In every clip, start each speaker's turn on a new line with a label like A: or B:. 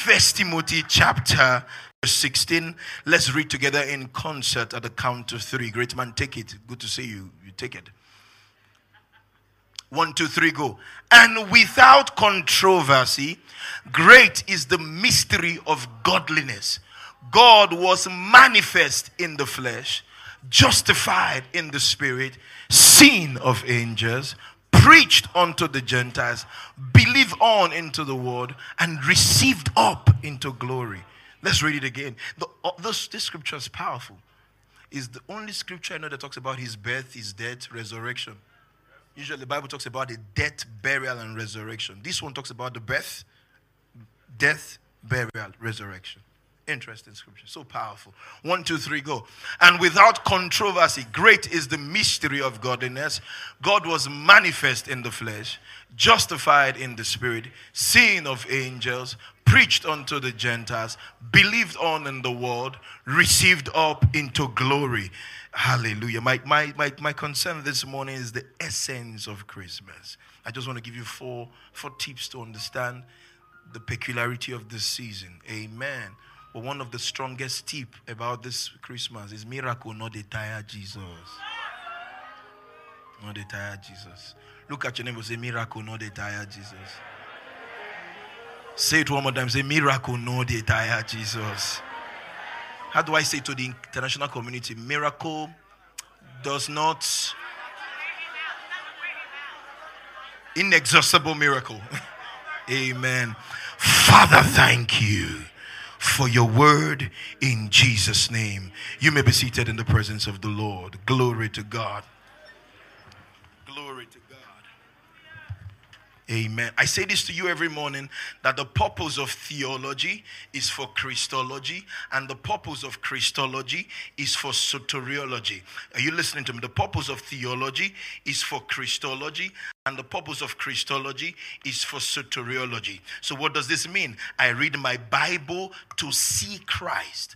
A: First Timothy chapter 16. Let's read together in concert at the count of three. Great man, take it. Good to see you. You take it. One, two, three, go. And without controversy, great is the mystery of godliness. God was manifest in the flesh, justified in the spirit, seen of angels, preached unto the Gentiles, believed on into the word, and received up into glory. Let's read it again. The, uh, this, this scripture is powerful. It's the only scripture I know that talks about his birth, his death, resurrection. Usually the Bible talks about the death, burial, and resurrection. This one talks about the birth, death, burial, resurrection. Interesting scripture. So powerful. One, two, three, go. And without controversy, great is the mystery of godliness. God was manifest in the flesh, justified in the spirit, seen of angels, preached unto the Gentiles, believed on in the world, received up into glory. Hallelujah. My, my, my, my concern this morning is the essence of Christmas. I just want to give you four, four tips to understand the peculiarity of this season. Amen. But one of the strongest tip about this Christmas is miracle, no dey tire Jesus. No dey tire Jesus. Look at your neighbor, say miracle, no dey tire Jesus. Say it one more time. Say miracle, no dey tire Jesus. How do I say to the international community? Miracle does not inexhaustible miracle. Amen. Father, thank you for your word in Jesus' name. You may be seated in the presence of the Lord. Glory to God. Glory to God. Amen. I say this to you every morning that the purpose of theology is for Christology, and the purpose of Christology is for soteriology. Are you listening to me? The purpose of theology is for Christology, and the purpose of Christology is for soteriology. So, what does this mean? I read my Bible to see Christ.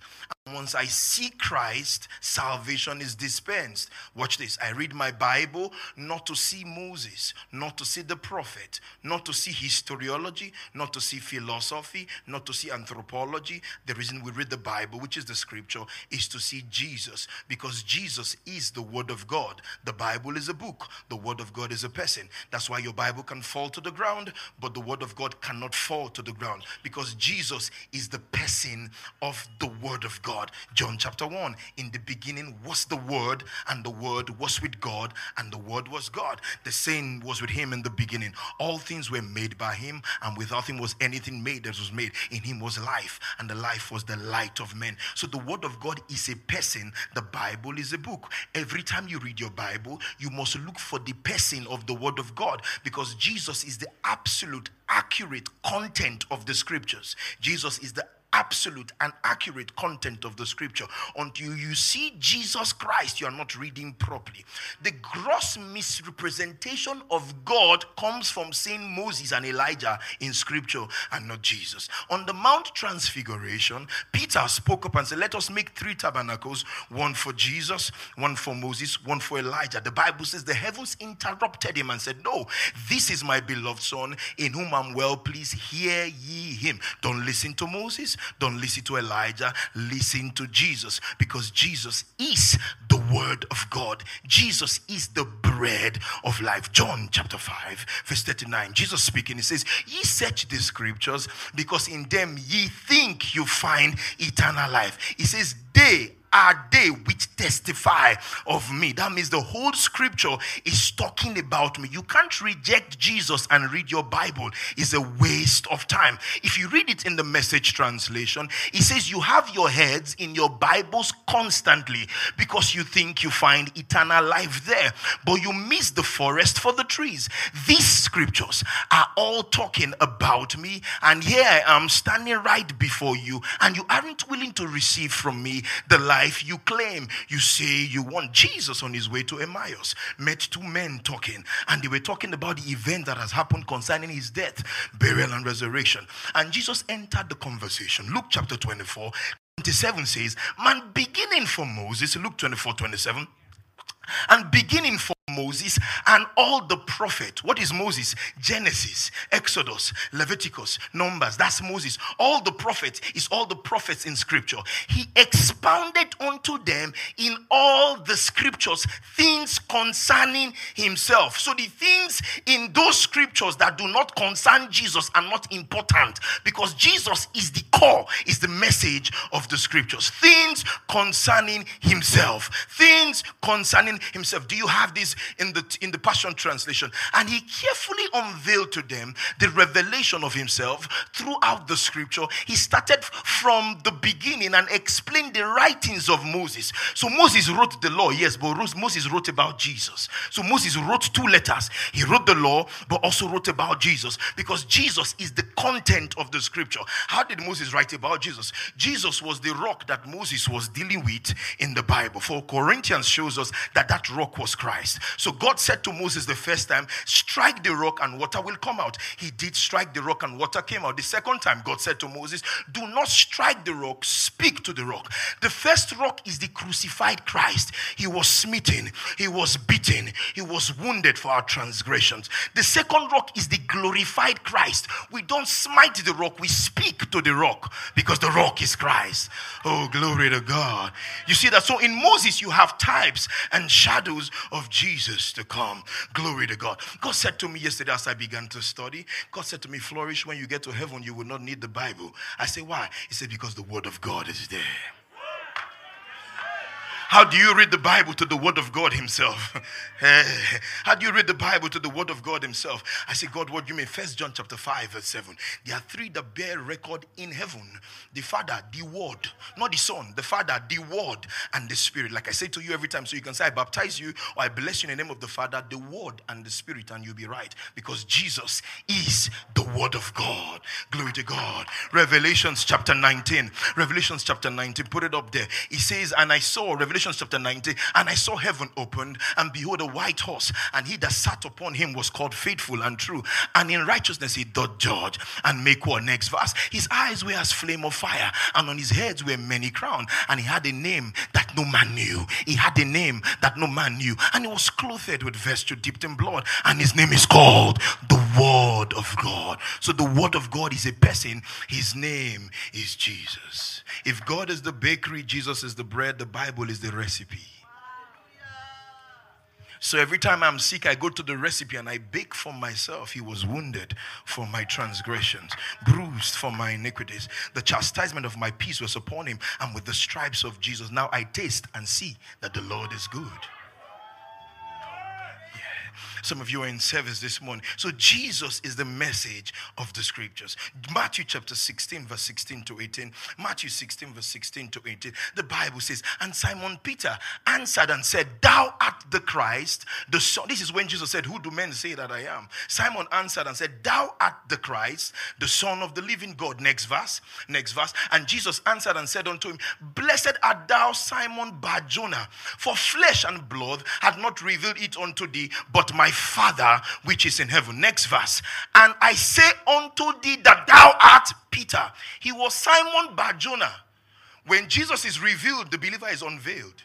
A: Once I see Christ, salvation is dispensed. Watch this. I read my Bible not to see Moses, not to see the prophet, not to see historiology, not to see philosophy, not to see anthropology. The reason we read the Bible, which is the scripture, is to see Jesus because Jesus is the Word of God. The Bible is a book, the Word of God is a person. That's why your Bible can fall to the ground, but the Word of God cannot fall to the ground because Jesus is the person of the Word of God. John chapter 1 In the beginning was the Word, and the Word was with God, and the Word was God. The same was with Him in the beginning. All things were made by Him, and without Him was anything made that was made. In Him was life, and the life was the light of men. So the Word of God is a person, the Bible is a book. Every time you read your Bible, you must look for the person of the Word of God because Jesus is the absolute, accurate content of the scriptures. Jesus is the absolute and accurate content of the scripture. Until you see Jesus Christ, you are not reading properly. The gross misrepresentation of God comes from seeing Moses and Elijah in scripture and not Jesus. On the Mount Transfiguration, Peter spoke up and said, Let us make three tabernacles one for Jesus, one for Moses, one for Elijah. The Bible says the heavens interrupted him and said, No, this is my beloved Son in whom I'm well pleased. Hear ye him. Don't listen to Moses, don't listen to Elijah, listen to Jesus because Jesus is the Word of God. Jesus is the bread of life. John chapter 5, verse 39. Jesus speaking, he says, Ye search the scriptures because in them ye think you find eternal life. He says, They are they which testify of me. That means the whole scripture is talking about me. You can't reject Jesus and read your Bible, it's a waste of time. If you read it in the message translation, it says you have your heads in your Bibles constantly because you think you find eternal life there, but you miss the forest for the trees. These scriptures are all talking about me, and here I am standing right before you, and you aren't willing to receive from me the life life you claim. You say you want Jesus on his way to Emmaus. Met two men talking, and they were talking about the event that has happened concerning his death, burial, and resurrection. And Jesus entered the conversation. Luke chapter 24, 27 says, Man, beginning from Moses, Luke 24, 27, and beginning from Moses and all the prophet. What is Moses? Genesis, Exodus, Leviticus, Numbers. That's Moses. All the prophets is all the prophets in scripture. He expounded unto them in all the scriptures things concerning himself. So the things in those scriptures that do not concern Jesus are not important because Jesus is the core, is the message of the scriptures. Things concerning himself. Things concerning himself. Do you have this in the in the Passion translation? And he carefully unveiled to them the revelation of himself throughout the scripture. He started from the beginning and explained the writings of Moses. So Moses wrote the law, yes, but Moses wrote about Jesus. So Moses wrote two letters. He wrote the law, but also wrote about Jesus because Jesus is the content of the scripture. How did Moses write about Jesus? Jesus was the rock that Moses was dealing with in the Bible. For Corinthians shows us that that rock was Christ. So God said to Moses the first time, strike the rock and water will come out. He did strike the rock and water came out. The second time God said to Moses, do not strike the rock, speak to the rock. The first rock is the crucified Christ. He was smitten, he was beaten, he was wounded for our transgressions. The second rock is the glorified Christ. We don't smite the rock, we speak to the rock because the rock is Christ. Oh, glory to God. You see that? So in Moses, you have types and shadows of Jesus to come. Glory to God. God said to me yesterday as I began to study, God said to me, Flourish, when you get to heaven, you will not need the Bible. I say, Why? He said, Because the word of God is there. How do you read the Bible to the Word of God Himself? Eh, how do you read the Bible to the Word of God Himself? I say, God, what do you mean? First John chapter 5, verse 7. There are three that bear record in heaven the Father, the Word, not the Son, the Father, the Word, and the Spirit. Like I say to you every time, so you can say, I baptize you or I bless you in the name of the Father, the Word, and the Spirit, and you'll be right. Because Jesus is the Word of God. Glory to God. Revelations chapter 19. Revelations chapter 19. Put it up there. He says, And I saw, Revelation chapter 19, and I saw heaven opened, and behold, a white horse, and he that sat upon him was called faithful and true, and in righteousness he doth judge and make war. Next verse. His eyes were as flame of fire, and on his heads were many crowns, and he had a name that no man knew. He had a name that no man knew, and he was clothed with vesture dipped in blood, and his name is called the Word of God. So the Word of God is a person, his name is Jesus. If God is the bakery, Jesus is the bread, the Bible is the recipe. So every time I'm sick, I go to the recipe and I bake for myself. He was wounded for my transgressions, bruised for my iniquities. The chastisement of my peace was upon him, and with the stripes of Jesus, now I taste and see that the Lord is good. Some of you are in service this morning. So Jesus is the message of the scriptures. Matthew chapter 16, verse 16 to 18. Matthew 16, verse 16 to 18. The Bible says, And Simon Peter answered and said, Thou art the Christ, the Son. This is when Jesus said, Who do men say that I am? Simon answered and said, Thou art the Christ, the Son of the living God. Next verse. Next verse. And Jesus answered and said unto him, Blessed art thou, Simon Barjona, for flesh and blood had not revealed it unto thee, but my Father which is in heaven. Next verse. And I say unto thee that thou art Peter. He was Simon Barjona. When Jesus is revealed, the believer is unveiled.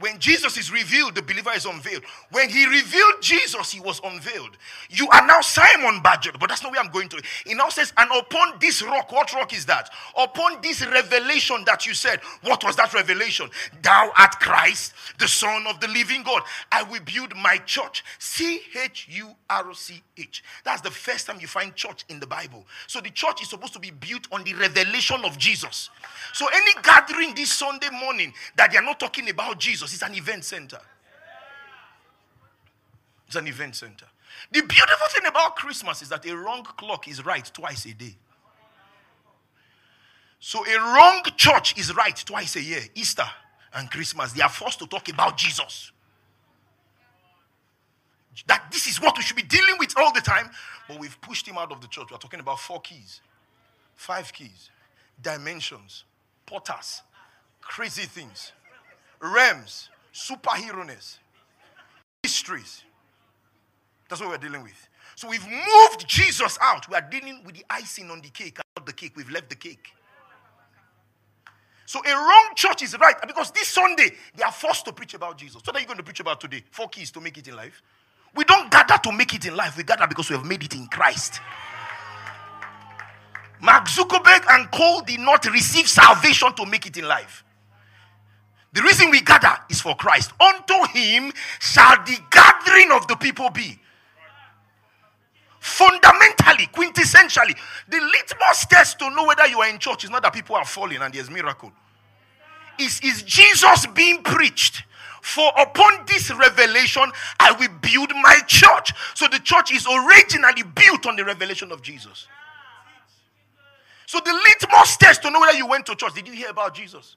A: When Jesus is revealed, the believer is unveiled. When he revealed Jesus, he was unveiled. You are now Simon Badger, but that's not where I'm going to. He now says, And upon this rock, what rock is that? Upon this revelation that you said, what was that revelation? Thou art Christ, the Son of the living God. I will build my church. C H U R C H. That's the first time you find church in the Bible. So the church is supposed to be built on the revelation of Jesus. So any gathering this Sunday morning that they are not talking about Jesus, it's an event center. It's an event center. The beautiful thing about Christmas is that a wrong clock is right twice a day. So a wrong church is right twice a year. Easter and Christmas, they are forced to talk about Jesus. That this is what we should be dealing with all the time, but we've pushed him out of the church. We're talking about four keys, five keys, dimensions, potters, crazy things realms, superheroes, mysteries. That's what we're dealing with. So we've moved Jesus out. We are dealing with the icing on the cake, not the cake. We've left the cake. So a wrong church is right because this Sunday they are forced to preach about Jesus. So what are you going to preach about today? Four keys to make it in life. We don't gather to make it in life. We gather because we have made it in Christ. Mark Zuckerberg and Cole did not receive salvation to make it in life. The reason we gather is for Christ. Unto him shall the gathering of the people be. Fundamentally, quintessentially, the litmus test to know whether you are in church is not that people are falling and there's miracle. Is, is Jesus being preached? For upon this revelation, I will build my church. So the church is originally built on the revelation of Jesus. So the litmus test to know whether you went to church, did you hear about Jesus?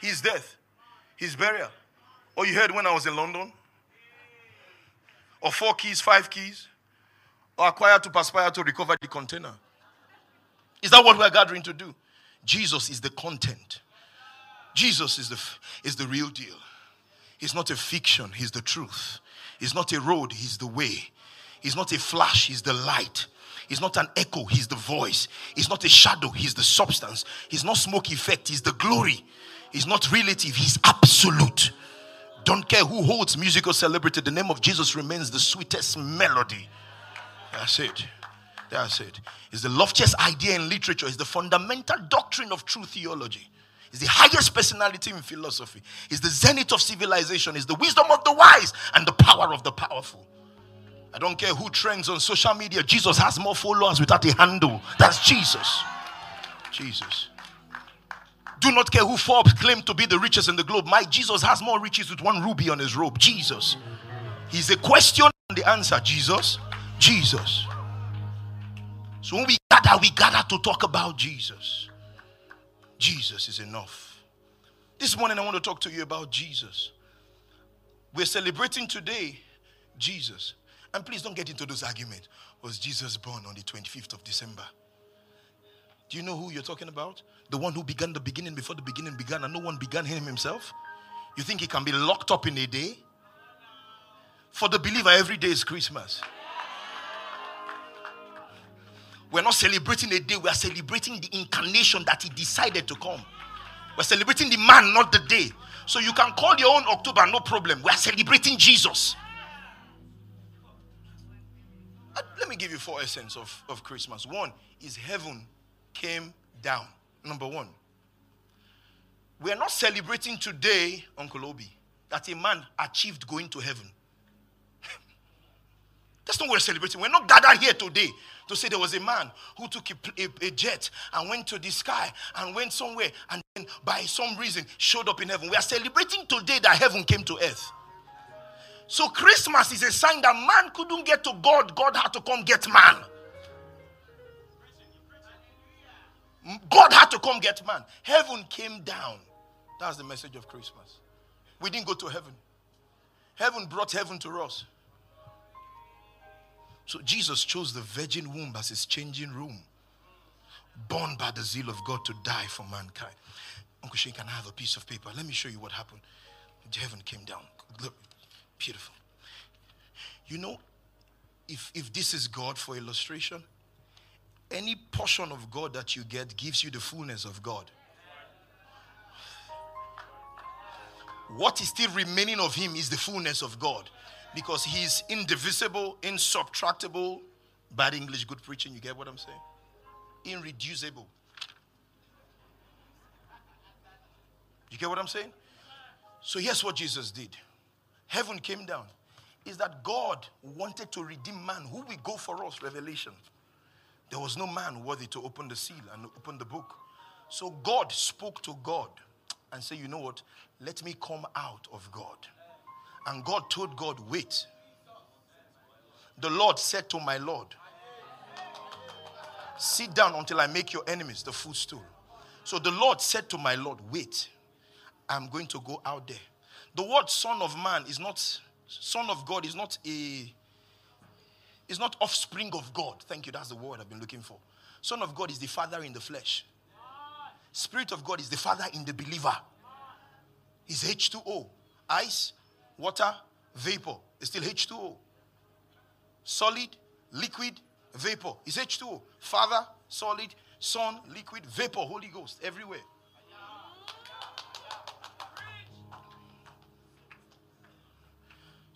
A: His death, his burial. Or you heard when I was in London? Or four keys, five keys? or acquire to perspire to recover the container. Is that what we're gathering to do? Jesus is the content. Jesus is the, is the real deal. He's not a fiction, He's the truth. He's not a road, He's the way. He's not a flash, He's the light. He's not an echo, He's the voice. He's not a shadow, He's the substance. He's not smoke effect, He's the glory. He's not relative, He's absolute. Don't care who holds musical celebrity, the name of Jesus remains the sweetest melody. That's it. That's it. It's the loftiest idea in literature. It's the fundamental doctrine of true theology. It's the highest personality in philosophy. It's the zenith of civilization. It's the wisdom of the wise and the power of the powerful. I don't care who trends on social media. Jesus has more followers without a handle. That's Jesus. Jesus. Do not care who Forbes claimed to be the richest in the globe. My Jesus has more riches with one ruby on his robe. Jesus. He's a question and the answer. Jesus. Jesus. So when we gather, we gather to talk about Jesus. Jesus is enough. This morning, I want to talk to you about Jesus. We're celebrating today Jesus. And please don't get into those arguments. Was Jesus born on the 25th of December? Do you know who you're talking about? The one who began the beginning before the beginning began, and no one began him himself? You think he can be locked up in a day? For the believer, every day is Christmas. We're not celebrating a day, we are celebrating the incarnation that He decided to come. We're celebrating the man, not the day. So you can call your own October, no problem. We are celebrating Jesus. Uh, let me give you four essence of, of Christmas. One is heaven came down. Number one. We are not celebrating today, Uncle Obi, that a man achieved going to heaven. That's not what we're celebrating. We're not gathered here today to say there was a man who took a, a, a, jet and went to the sky and went somewhere and then by some reason showed up in heaven. We are celebrating today that heaven came to earth. So Christmas is a sign that man couldn't get to God, God had to come get man. God had to come get man. Heaven came down. That's the message of Christmas. We didn't go to heaven. Heaven brought heaven to us. So Jesus chose the virgin womb as his changing room, born by the zeal of God to die for mankind. Uncle Shane, can I have a piece of paper? Let me show you what happened. Heaven came down. Look, beautiful. You know, if, if this is God for illustration, any portion of God that you get gives you the fullness of God. What is still remaining of Him is the fullness of God because He is indivisible, insubtractable. Bad English, good preaching. You get what I'm saying? Irreducible. You get what I'm saying? So here's what Jesus did. Heaven came down. Is that God wanted to redeem man? Who will go for us? Revelation. There was no man worthy to open the seal and open the book. So God spoke to God and said, You know what? Let me come out of God. And God told God, Wait. The Lord said to my Lord, Sit down until I make your enemies the footstool. So the Lord said to my Lord, Wait, I'm going to go out there. The word son of man is not, son of God is not a, is not offspring of God. Thank you, that's the word I've been looking for. Son of God is the father in the flesh. Spirit of God is the father in the believer. He's H2O. Ice, water, vapor. It's still H2O. Solid, liquid, vapor. It's H2O. Father, solid, Son, liquid, vapor, Holy Ghost, everywhere.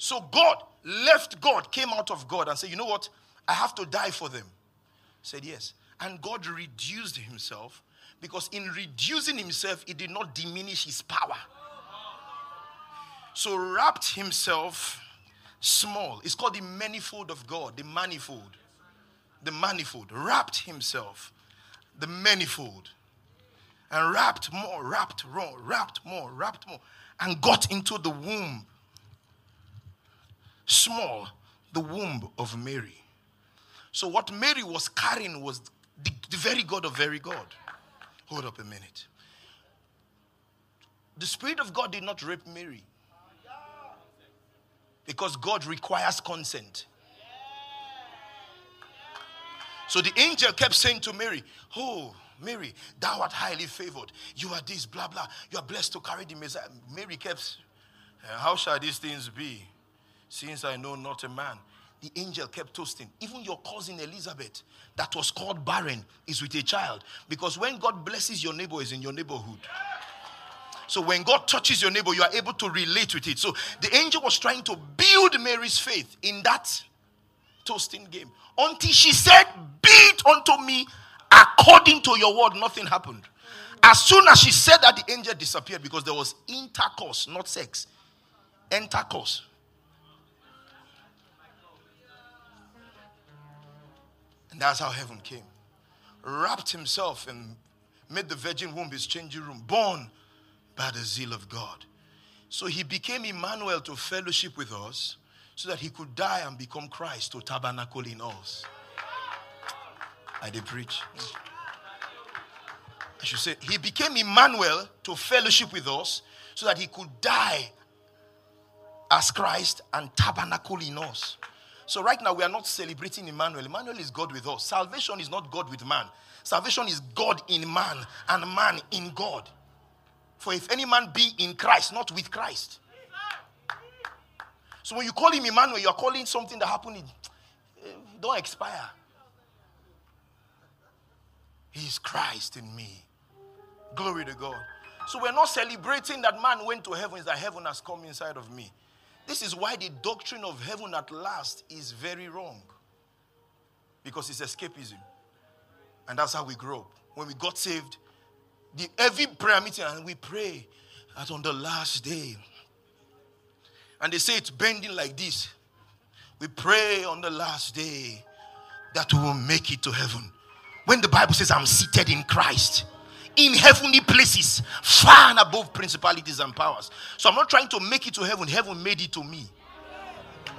A: So God left God, came out of God, and said, You know what? I have to die for them. Said yes. And God reduced himself because in reducing himself, he did not diminish his power. So wrapped himself small. It's called the manifold of God, the manifold. The manifold. Wrapped himself, the manifold. And wrapped more, wrapped more, wrapped more, wrapped more. And got into the womb. Small, the womb of Mary. So what Mary was carrying was the, the very God of very God. Hold up a minute. The Spirit of God did not rape Mary because God requires consent. So the angel kept saying to Mary, Oh, Mary, thou art highly favored. You are this, blah, blah. You are blessed to carry the Messiah. Mary kept, How shall these things be, since I know not a man? The angel kept toasting. Even your cousin Elizabeth, that was called barren, is with a child. Because when God blesses your neighbor, is in your neighborhood. So when God touches your neighbor, you are able to relate with it. So the angel was trying to build Mary's faith in that toasting game until she said, Be it unto me according to your word. Nothing happened. As soon as she said that, the angel disappeared because there was intercourse, not sex. Intercourse. And that's how heaven came. Wrapped himself and made the virgin womb his changing room, born by the zeal of God. So he became Emmanuel to fellowship with us so that he could die and become Christ to tabernacle in us. I did preach. I should say, he became Emmanuel to fellowship with us so that he could die as Christ and tabernacle in us. So, right now, we are not celebrating Emmanuel. Emmanuel is God with us. Salvation is not God with man, salvation is God in man and man in God. For if any man be in Christ, not with Christ. So when you call him Emmanuel, you are calling something that happened in, uh, don't expire. He is Christ in me. Glory to God. So we're not celebrating that man went to heaven, that heaven has come inside of me. This is why the doctrine of heaven at last is very wrong. Because it's escapism. And that's how we grow. up. When we got saved, the every prayer meeting and we pray that on the last day. And they say it's bending like this. We pray on the last day that we will make it to heaven. When the Bible says, I'm seated in Christ in heavenly places, far and above principalities and powers. So I'm not trying to make it to heaven, heaven made it to me.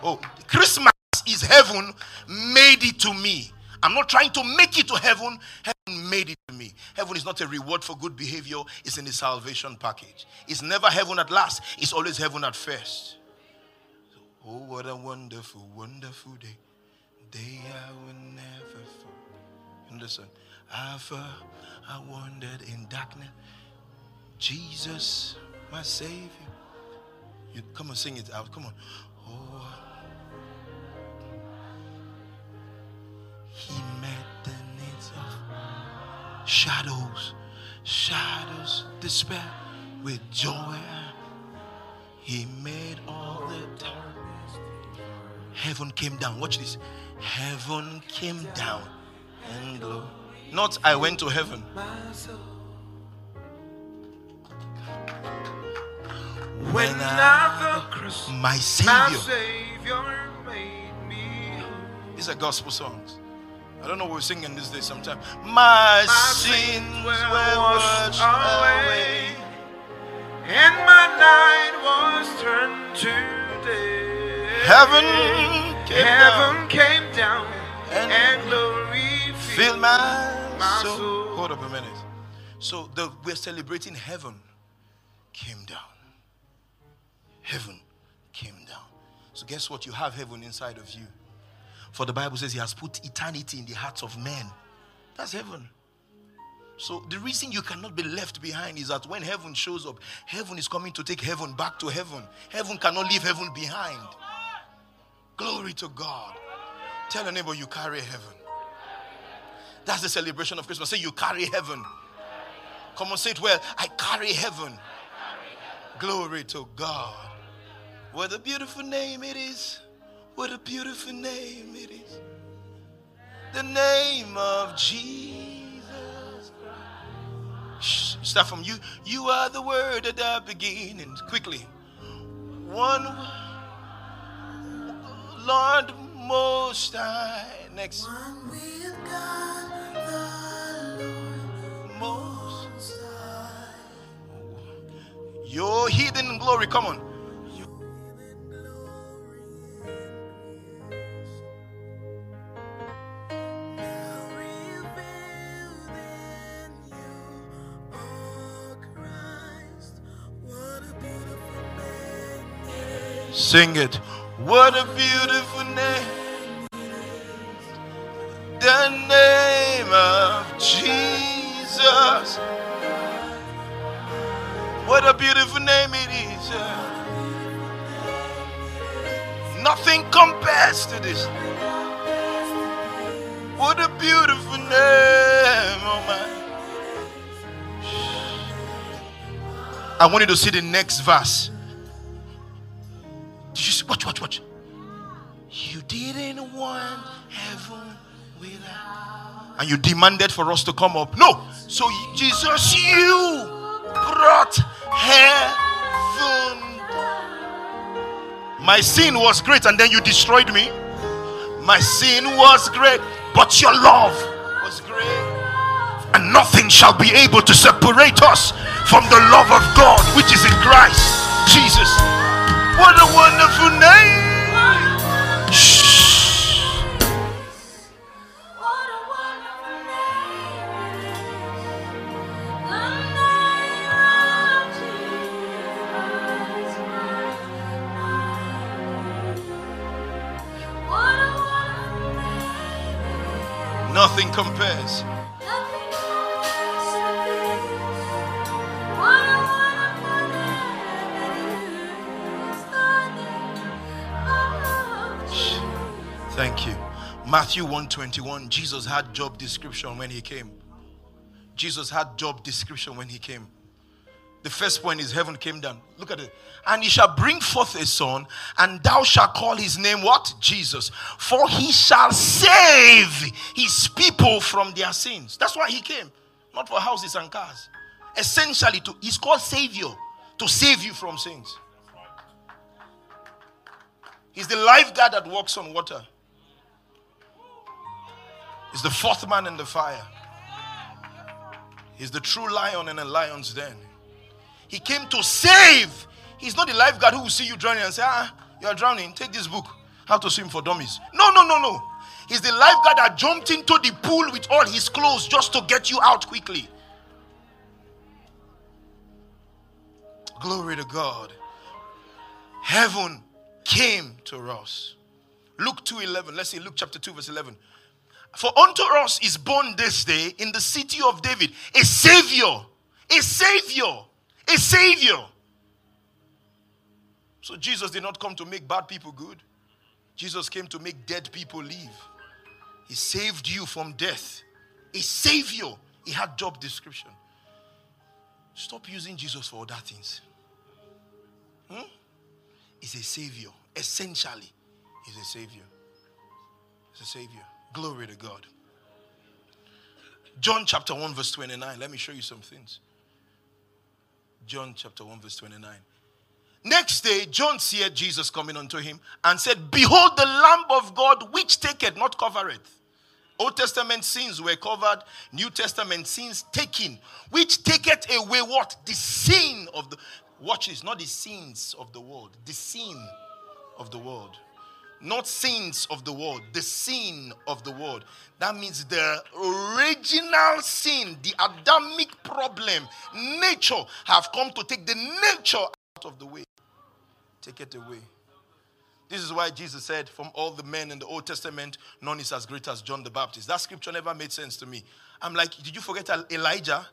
A: Oh, Christmas is heaven made it to me. I'm not trying to make it to heaven. Heaven made it to me. Heaven is not a reward for good behavior, it's in the salvation package. It's never heaven at last, it's always heaven at first. Oh, what a wonderful, wonderful day. Day I will never forget. And listen, I've, I wandered in darkness. Jesus, my Savior. You come and sing it out. Come on. Oh, He met the needs of shadows, shadows, despair with joy. He made all the darkness. Heaven came down. Watch this. Heaven came down and. Not I went to heaven. When I, my Savior, these are gospel songs. I don't know what we're singing this day sometimes. My, my sins were washed away, and my night was turned to day. Heaven came Heaven down, came down and, and glory filled my, my soul. soul. Hold up a minute. So the, we're celebrating heaven came down. Heaven came down. So guess what? You have heaven inside of you. For the Bible says He has put eternity in the hearts of men. That's heaven. So the reason you cannot be left behind is that when heaven shows up, heaven is coming to take heaven back to heaven. Heaven cannot leave heaven behind. Glory to God. Tell your neighbor you carry heaven. That's the celebration of Christmas. Say you carry heaven. Come on, say it well. I carry heaven. Glory to God. What a beautiful name it is. What a beautiful name it is. The name of Jesus Christ. Start from you. You are the word at the beginning. Quickly. One Lord Most High. Next. One with God, Your hidden glory. Come on. Sing it. What a beautiful name. The name of Jesus. What a beautiful name it is. Nothing compares to this. What a beautiful name, oh my. I want you to see the next verse. Did you see? Watch, watch, watch. You didn't want heaven without. And you demanded for us to come up. No. So, Jesus, you brought My sin was great, and then you destroyed me. My sin was great, but your love was great. And nothing shall be able to separate us from the love of God which is in Christ Jesus. What a wonderful name! Nothing compares. Thank you. Matthew 121, Jesus had job description when he came. Jesus had job description when he came. The first point is heaven came down. Look at it. And he shall bring forth a son, and thou shalt call his name what? Jesus. For he shall save his people from their sins. That's why he came. Not for houses and cars. Essentially, to, he's called Savior to save you from sins. He's the lifeguard that walks on water. He's the fourth man in the fire. He's the true lion in a lion's den. He came to save. He's not the lifeguard who will see you drowning and say, Ah, you're drowning. Take this book, How to Swim for Dummies. No, no, no, no. He's the lifeguard that jumped into the pool with all his clothes just to get you out quickly. Glory to God. Heaven came to us. Luke 2:11. Let's see Luke chapter 2 verse 11. For unto us is born this day in the city of David a Savior, a Savior, a Savior. So Jesus did not come to make bad people good, Jesus came to make dead people live. He saved you from death. A Savior. He had job description. Stop using Jesus for other things. Hmm? He's a Savior. Essentially, He's a Savior. He's a Savior. Glory to God. John chapter 1, verse 29. Let me show you some things. John chapter 1, verse 29. Next day, John seeth Jesus coming unto him and said, Behold the Lamb of God which taketh, not covereth. Old Testament sins were covered, New Testament sins taken, which taketh away what? The sin of the. Watch this, not the sins of the world, the sin of the world not sins of the world, the sin of the world. That means the original sin, the Adamic problem, nature have come to take the nature out of the way. Take it away. This is why Jesus said, From all the men in the Old Testament, none is as great as John the Baptist. That scripture never made sense to me. I'm like, Did you forget Elijah?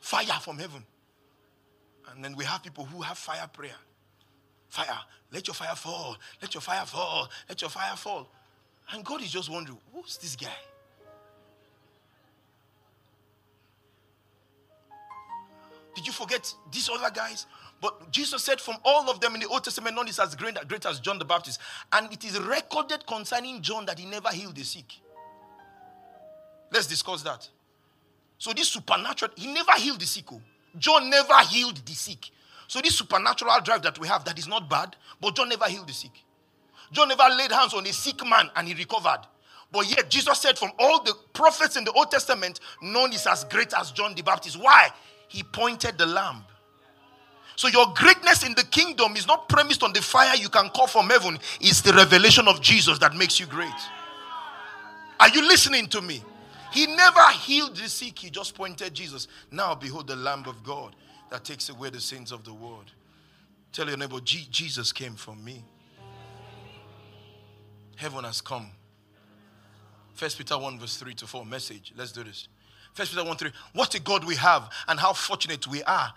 A: Fire from heaven. And then we have people who have fire prayer. Fire. Let your fire fall. Let your fire fall. Let your fire fall. And God is just wondering, who's this guy? Did you forget these other guys? But Jesus said, from all of them in the Old Testament, none is as great, great as John the Baptist. And it is recorded concerning John that he never healed the sick. Let's discuss that. So, this supernatural, he never healed the sick. Oh. John never healed the sick. So, this supernatural drive that we have, that is not bad, but John never healed the sick. John never laid hands on a sick man and he recovered. But yet, Jesus said, from all the prophets in the Old Testament, none is as great as John the Baptist. Why? He pointed the lamb. So, your greatness in the kingdom is not premised on the fire you can call from heaven, it's the revelation of Jesus that makes you great. Are you listening to me? He never healed the sick, he just pointed Jesus. Now, behold, the Lamb of God that takes away the sins of the world. Tell your neighbor, Jesus came for me. Heaven has come. First Peter 1, verse 3 to 4. Message. Let's do this. First Peter 1 3. What a God we have, and how fortunate we are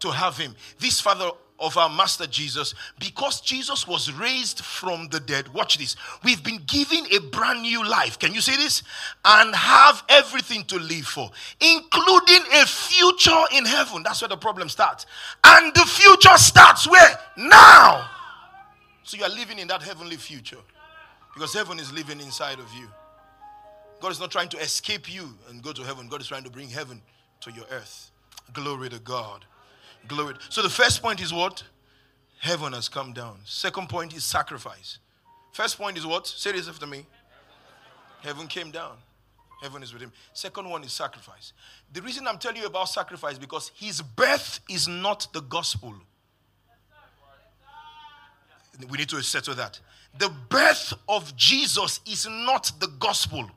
A: to have him. This Father of our Master Jesus, because Jesus was raised from the dead, watch this, we've been given a brand new life. Can you see this? And have everything to live for, including a future in heaven. That's where the problem starts. And the future starts where? Now. So you are living in that heavenly future because heaven is living inside of you. God is not trying to escape you and go to heaven, God is trying to bring heaven to your earth. Glory to God. Glory. So the first point is what? Heaven has come down. Second point is sacrifice. First point is what? Say this after me. Heaven came down. Heaven is with him. Second one is sacrifice. The reason I'm telling you about sacrifice because his birth is not the gospel. We need to settle that. The birth of Jesus is not the gospel.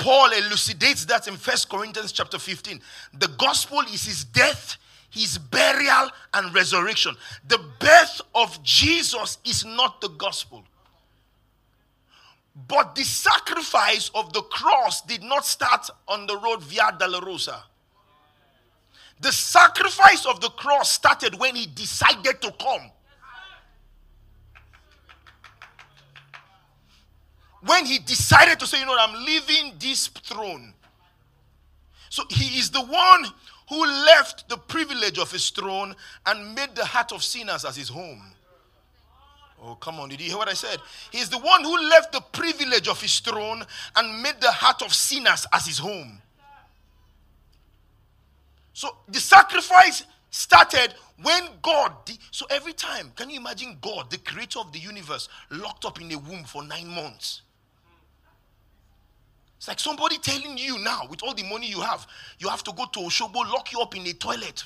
A: Paul elucidates that in First Corinthians chapter 15. The gospel is his death, his burial, and resurrection. The birth of Jesus is not the gospel. But the sacrifice of the cross did not start on the road Via Dolorosa. The sacrifice of the cross started when he decided to come. When he decided to say, you know, I'm leaving this throne. So he is the one who left the privilege of his throne and made the heart of sinners as his home. Oh, come on, did you hear what I said? He's the one who left the privilege of his throne and made the heart of sinners as his home. So the sacrifice started when God. so every time, can you imagine God, the creator of the universe, locked up in a womb for nine months? It's like somebody telling you now, with all the money you have, you have to go to Oshogbo, lock you up in a toilet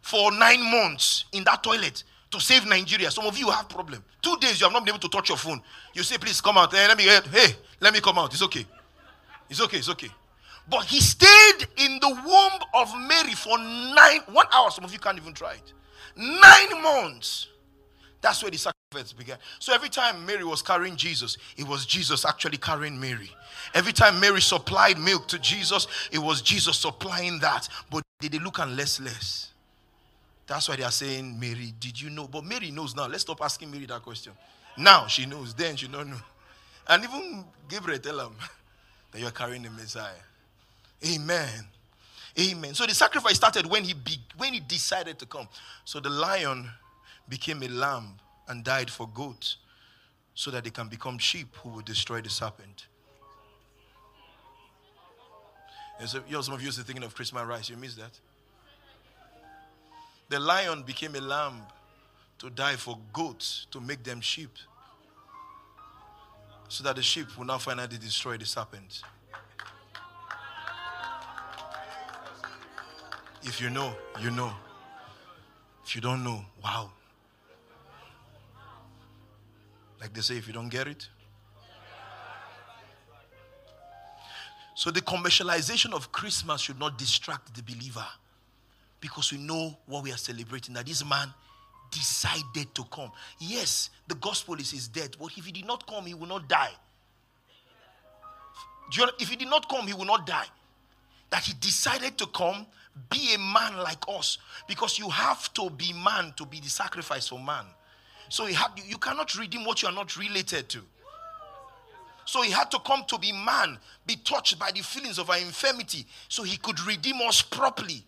A: for nine months in that toilet to save Nigeria. Some of you have problem. Two days you have not been able to touch your phone. You say, please come out. Hey, let me eh, hey, let me come out. It's okay. It's okay, it's okay. But he stayed in the womb of Mary for nine, one hour. Some of you can't even try it. Nine months. That's where the sacrifice. So every time Mary was carrying Jesus, it was Jesus actually carrying Mary. Every time Mary supplied milk to Jesus, it was Jesus supplying that. But did they look and less less? That's why they are saying, Mary, did you know? But Mary knows now. Let's stop asking Mary that question. Now she knows, then she don't know. And even Gabriel tell him that you're carrying the Messiah. Amen. Amen. So the sacrifice started when he be, when he decided to come. So the lion became a lamb and died for goats so that they can become sheep who will destroy the serpent. And so, you know, some of you are thinking of Christmas rice. You miss that. The lion became a lamb to die for goats to make them sheep. So that the sheep will now finally destroy the serpent. If you know, you know. If you don't know, wow. Like they say, if you don't get it. So the commercialization of Christmas should not distract the believer because we know what we are celebrating that this man decided to come. Yes, the gospel is his death, but if he did not come, he will not die. If he did not come, he will not die. That he decided to come, be a man like us, because you have to be man to be the sacrifice for man. So he had you cannot redeem what you are not related to. So he had to come to be man, be touched by the feelings of our infirmity, so he could redeem us properly.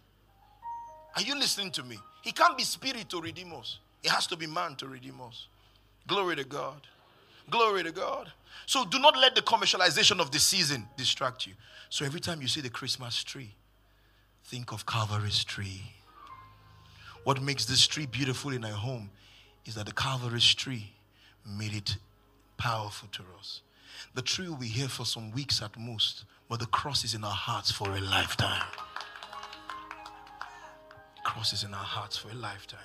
A: Are you listening to me? He can't be spirit to redeem us. It has to be man to redeem us. Glory to God. Glory to God. So do not let the commercialization of the season distract you. So every time you see the Christmas tree, think of Calvary's tree. What makes this tree beautiful in our home is that the Calvary's tree made it powerful to us. The tree will be here for some weeks at most, but the cross is in our hearts for a lifetime. cross is in our hearts for a lifetime.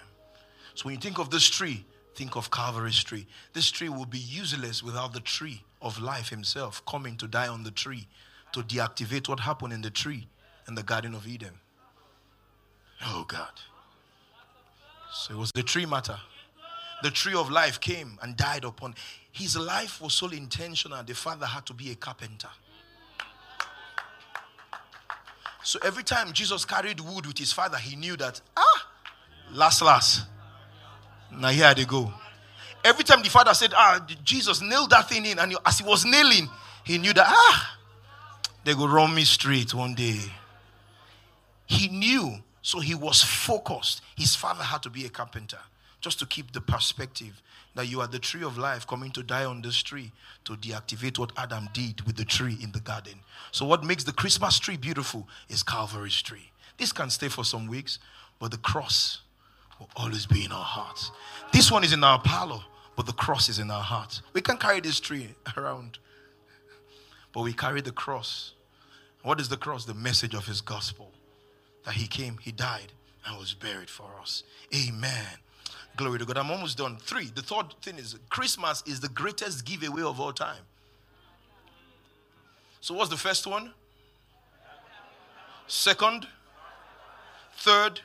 A: So when you think of this tree, think of Calvary's tree. This tree will be useless without the tree of life himself coming to die on the tree to deactivate what happened in the tree in the Garden of Eden. Oh God. So it was the tree matter. The tree of life came and died upon. His life was so intentional, the father had to be a carpenter. So every time Jesus carried wood with his father, he knew that, ah, last, last. Now here they go. Every time the father said, ah, Jesus nailed that thing in, and as he was nailing, he knew that, ah, they go run me straight one day. He knew so he was focused. His father had to be a carpenter just to keep the perspective that you are the tree of life coming to die on this tree to deactivate what Adam did with the tree in the garden. So, what makes the Christmas tree beautiful is Calvary's tree. This can stay for some weeks, but the cross will always be in our hearts. This one is in our parlor, but the cross is in our hearts. We can carry this tree around, but we carry the cross. What is the cross? The message of his gospel that he came, he died, and was buried for us. Amen. Glory to God. I'm almost done. Three. The third thing is Christmas is the greatest giveaway of all time. So, what's the first one? Second? Third?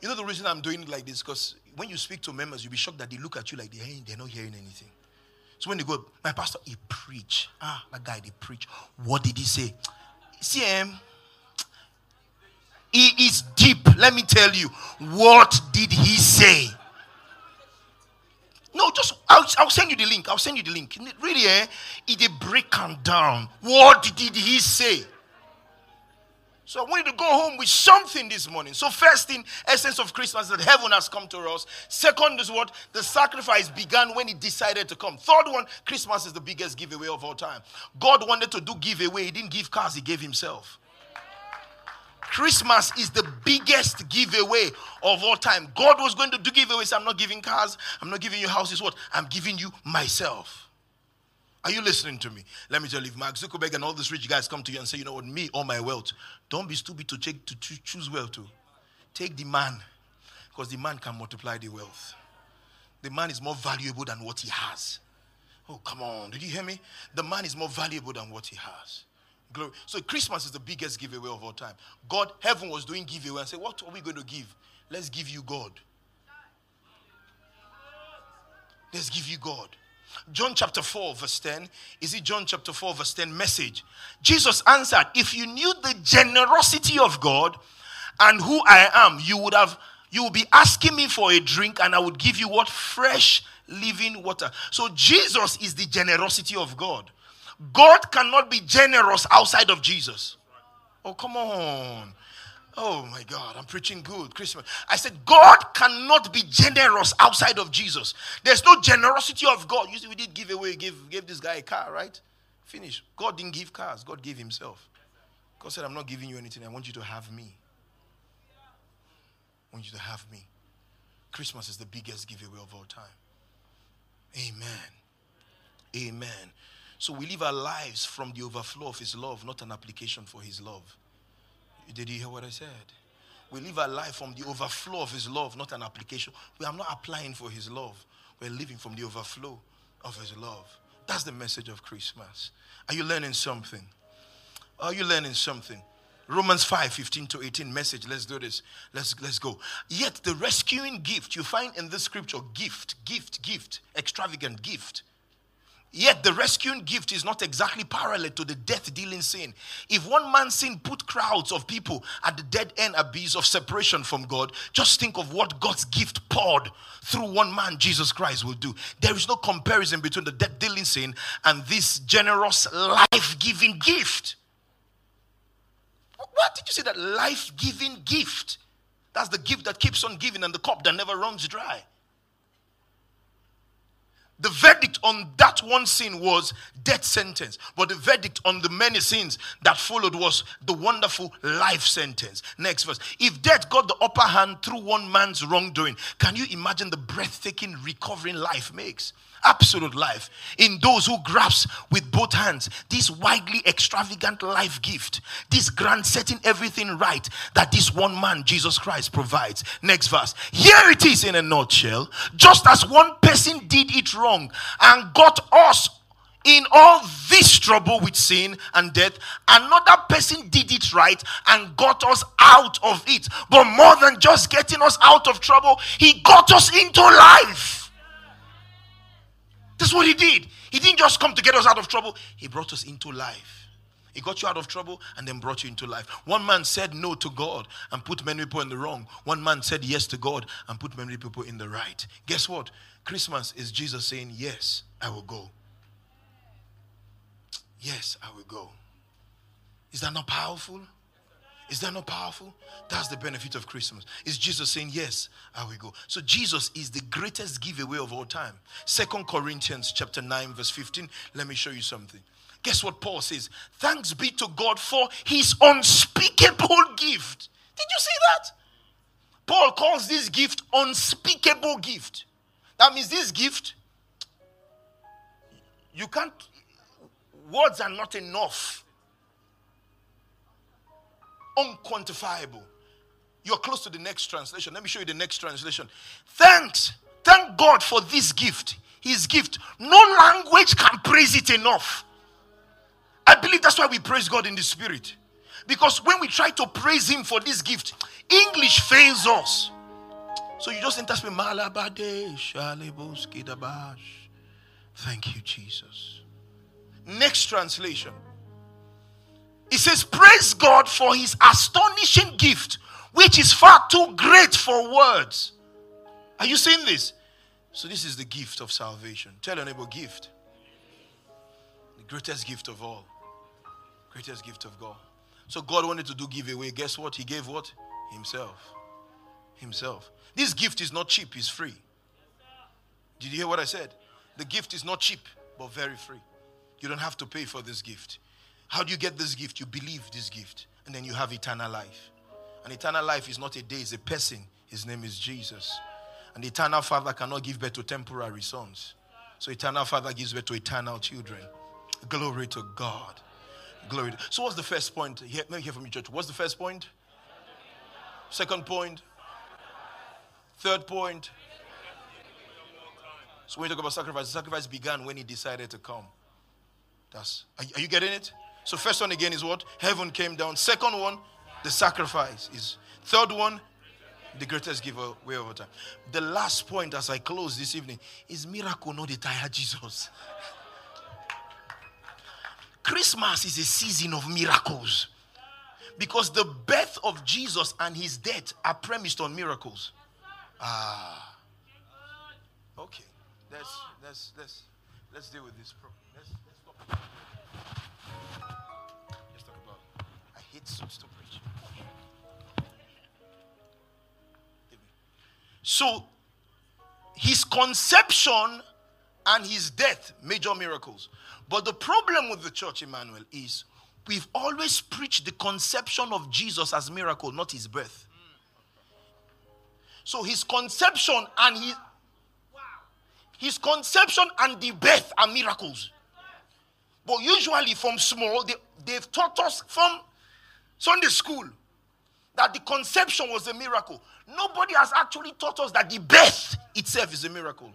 A: You know the reason I'm doing it like this? Because when you speak to members, you'll be shocked that they look at you like they're, they're not hearing anything. So when they go, my pastor, he preach. Ah, that guy, they preach. What did he say? See, um, he is deep. Let me tell you. What did he say? No, just I'll, I'll send you the link. I'll send you the link. Really, eh? Break him down. What did he say? So I wanted to go home with something this morning. So first thing, essence of Christmas that heaven has come to us. Second is what the sacrifice began when he decided to come. Third one, Christmas is the biggest giveaway of all time. God wanted to do giveaway. He didn't give cars, he gave himself. Christmas is the biggest giveaway of all time. God was going to do giveaways. I'm not giving cars. I'm not giving you houses. What? I'm giving you myself. Are you listening to me? Let me tell you, if Mark Zuckerberg and all these rich guys come to you and say, you know what, me, all my wealth, don't be stupid to, take, to choose wealth too. Take the man, because the man can multiply the wealth. The man is more valuable than what he has. Oh, come on. Did you hear me? The man is more valuable than what he has. Glory. So Christmas is the biggest giveaway of all time. God, heaven was doing giveaway and say, What are we going to give? Let's give you God. Let's give you God. John chapter 4, verse 10. Is it John chapter 4, verse 10 message? Jesus answered, If you knew the generosity of God and who I am, you would have you would be asking me for a drink, and I would give you what? Fresh living water. So Jesus is the generosity of God. God cannot be generous outside of Jesus. Oh, come on. Oh my God, I'm preaching good. Christmas. I said, God cannot be generous outside of Jesus. There's no generosity of God. You see, we did give away, give, give this guy a car, right? Finish. God didn't give cars, God gave Himself. God said, I'm not giving you anything. I want you to have me. I want you to have me. Christmas is the biggest giveaway of all time. Amen. Amen. So we live our lives from the overflow of His love, not an application for His love. Did you hear what I said? We live our life from the overflow of His love, not an application. We are not applying for His love. We're living from the overflow of His love. That's the message of Christmas. Are you learning something? Are you learning something? Romans 5 15 to 18 message. Let's do this. Let's, let's go. Yet the rescuing gift you find in this scripture gift, gift, gift, extravagant gift Yet the rescuing gift is not exactly parallel to the death dealing sin. If one man's sin put crowds of people at the dead end abyss of separation from God, just think of what God's gift poured through one man, Jesus Christ, will do. There is no comparison between the death dealing sin and this generous life giving gift. What did you say that life giving gift? That's the gift that keeps on giving and the cup that never runs dry. The verdict on that one sin was death sentence, but the verdict on the many sins that followed was the wonderful life sentence. Next verse. If death got the upper hand through one man's wrongdoing, can you imagine the breathtaking recovering life makes? Absolute life in those who grasp with both hands this widely extravagant life gift, this grand setting everything right that this one man, Jesus Christ, provides. Next verse. Here it is in a nutshell. Just as one person did it wrong and got us in all this trouble with sin and death, another person did it right and got us out of it. But more than just getting us out of trouble, he got us into life. That's what he did. He didn't just come to get us out of trouble, he brought us into life. He got you out of trouble and then brought you into life. One man said no to God and put many people in the wrong. One man said yes to God and put many people in the right. Guess what? Christmas is Jesus saying, Yes, I will go. Yes, I will go. Is that not powerful? Is that not powerful? That's the benefit of Christmas. Is Jesus saying, Yes, I will go. So Jesus is the greatest giveaway of all time. Second Corinthians chapter 9, verse 15. Let me show you something. Guess what Paul says? Thanks be to God for his unspeakable gift. Did you see that? Paul calls this gift unspeakable gift. That means this gift, you can't, words are not enough unquantifiable. You're close to the next translation. Let me show you the next translation. Thanks. Thank God for this gift. His gift. No language can praise it enough. I believe that's why we praise God in the spirit. Because when we try to praise Him for this gift, English fails us. So you just enter Thank you, Jesus. Next translation. It says, Praise God for his astonishing gift, which is far too great for words. Are you seeing this? So, this is the gift of salvation. Tell your neighbor, gift. The greatest gift of all. Greatest gift of God. So, God wanted to do giveaway. Guess what? He gave what? Himself. Himself. This gift is not cheap, it's free. Did you hear what I said? The gift is not cheap, but very free. You don't have to pay for this gift. How do you get this gift? You believe this gift, and then you have eternal life. And eternal life is not a day, it's a person. His name is Jesus. And the eternal Father cannot give birth to temporary sons. So eternal Father gives birth to eternal children. Glory to God. Glory. To... So what's the first point? let me hear from you, church. What's the first point? Second point? Third point? So when you talk about sacrifice, the sacrifice began when he decided to come. That's are, are you getting it? So first one again is what? Heaven came down. Second one, the sacrifice is. Third one, the greatest giveaway of all time. The last point as I close this evening is miracle, no dey tire Jesus. Christmas is a season of miracles because the birth of Jesus and his death are premised on miracles. Ah, okay. Let's let's let's let's deal with this problem. Let's, let's to preach. So, his conception and his death, major miracles. But the problem with the church, Emmanuel, is we've always preached the conception of Jesus as miracle, not his birth. So his conception and his his conception and the birth are miracles. But usually from small, they, they've taught us from Sunday school that the conception was a miracle. Nobody has actually taught us that the birth itself is a miracle.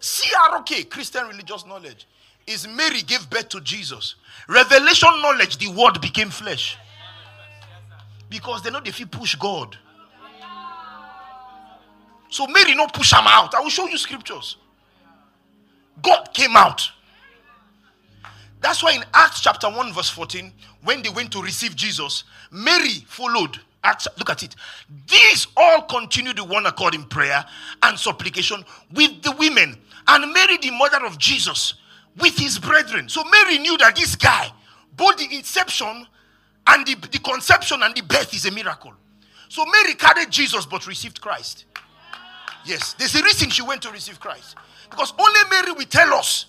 A: CRK, Christian religious knowledge, is Mary gave birth to Jesus. Revelation knowledge, the word became flesh. Because they know if you push God. So Mary not push him out. I will show you scriptures. God came out. That's why in Acts chapter 1, verse 14, when they went to receive Jesus, Mary followed. Acts, look at it. These all continued the one accord in prayer and supplication with the women, and Mary, the mother of Jesus, with his brethren. So Mary knew that this guy, both the inception and the, the conception and the birth is a miracle. So Mary carried Jesus but received Christ. Yes, there's a reason she went to receive Christ. Because only Mary will tell us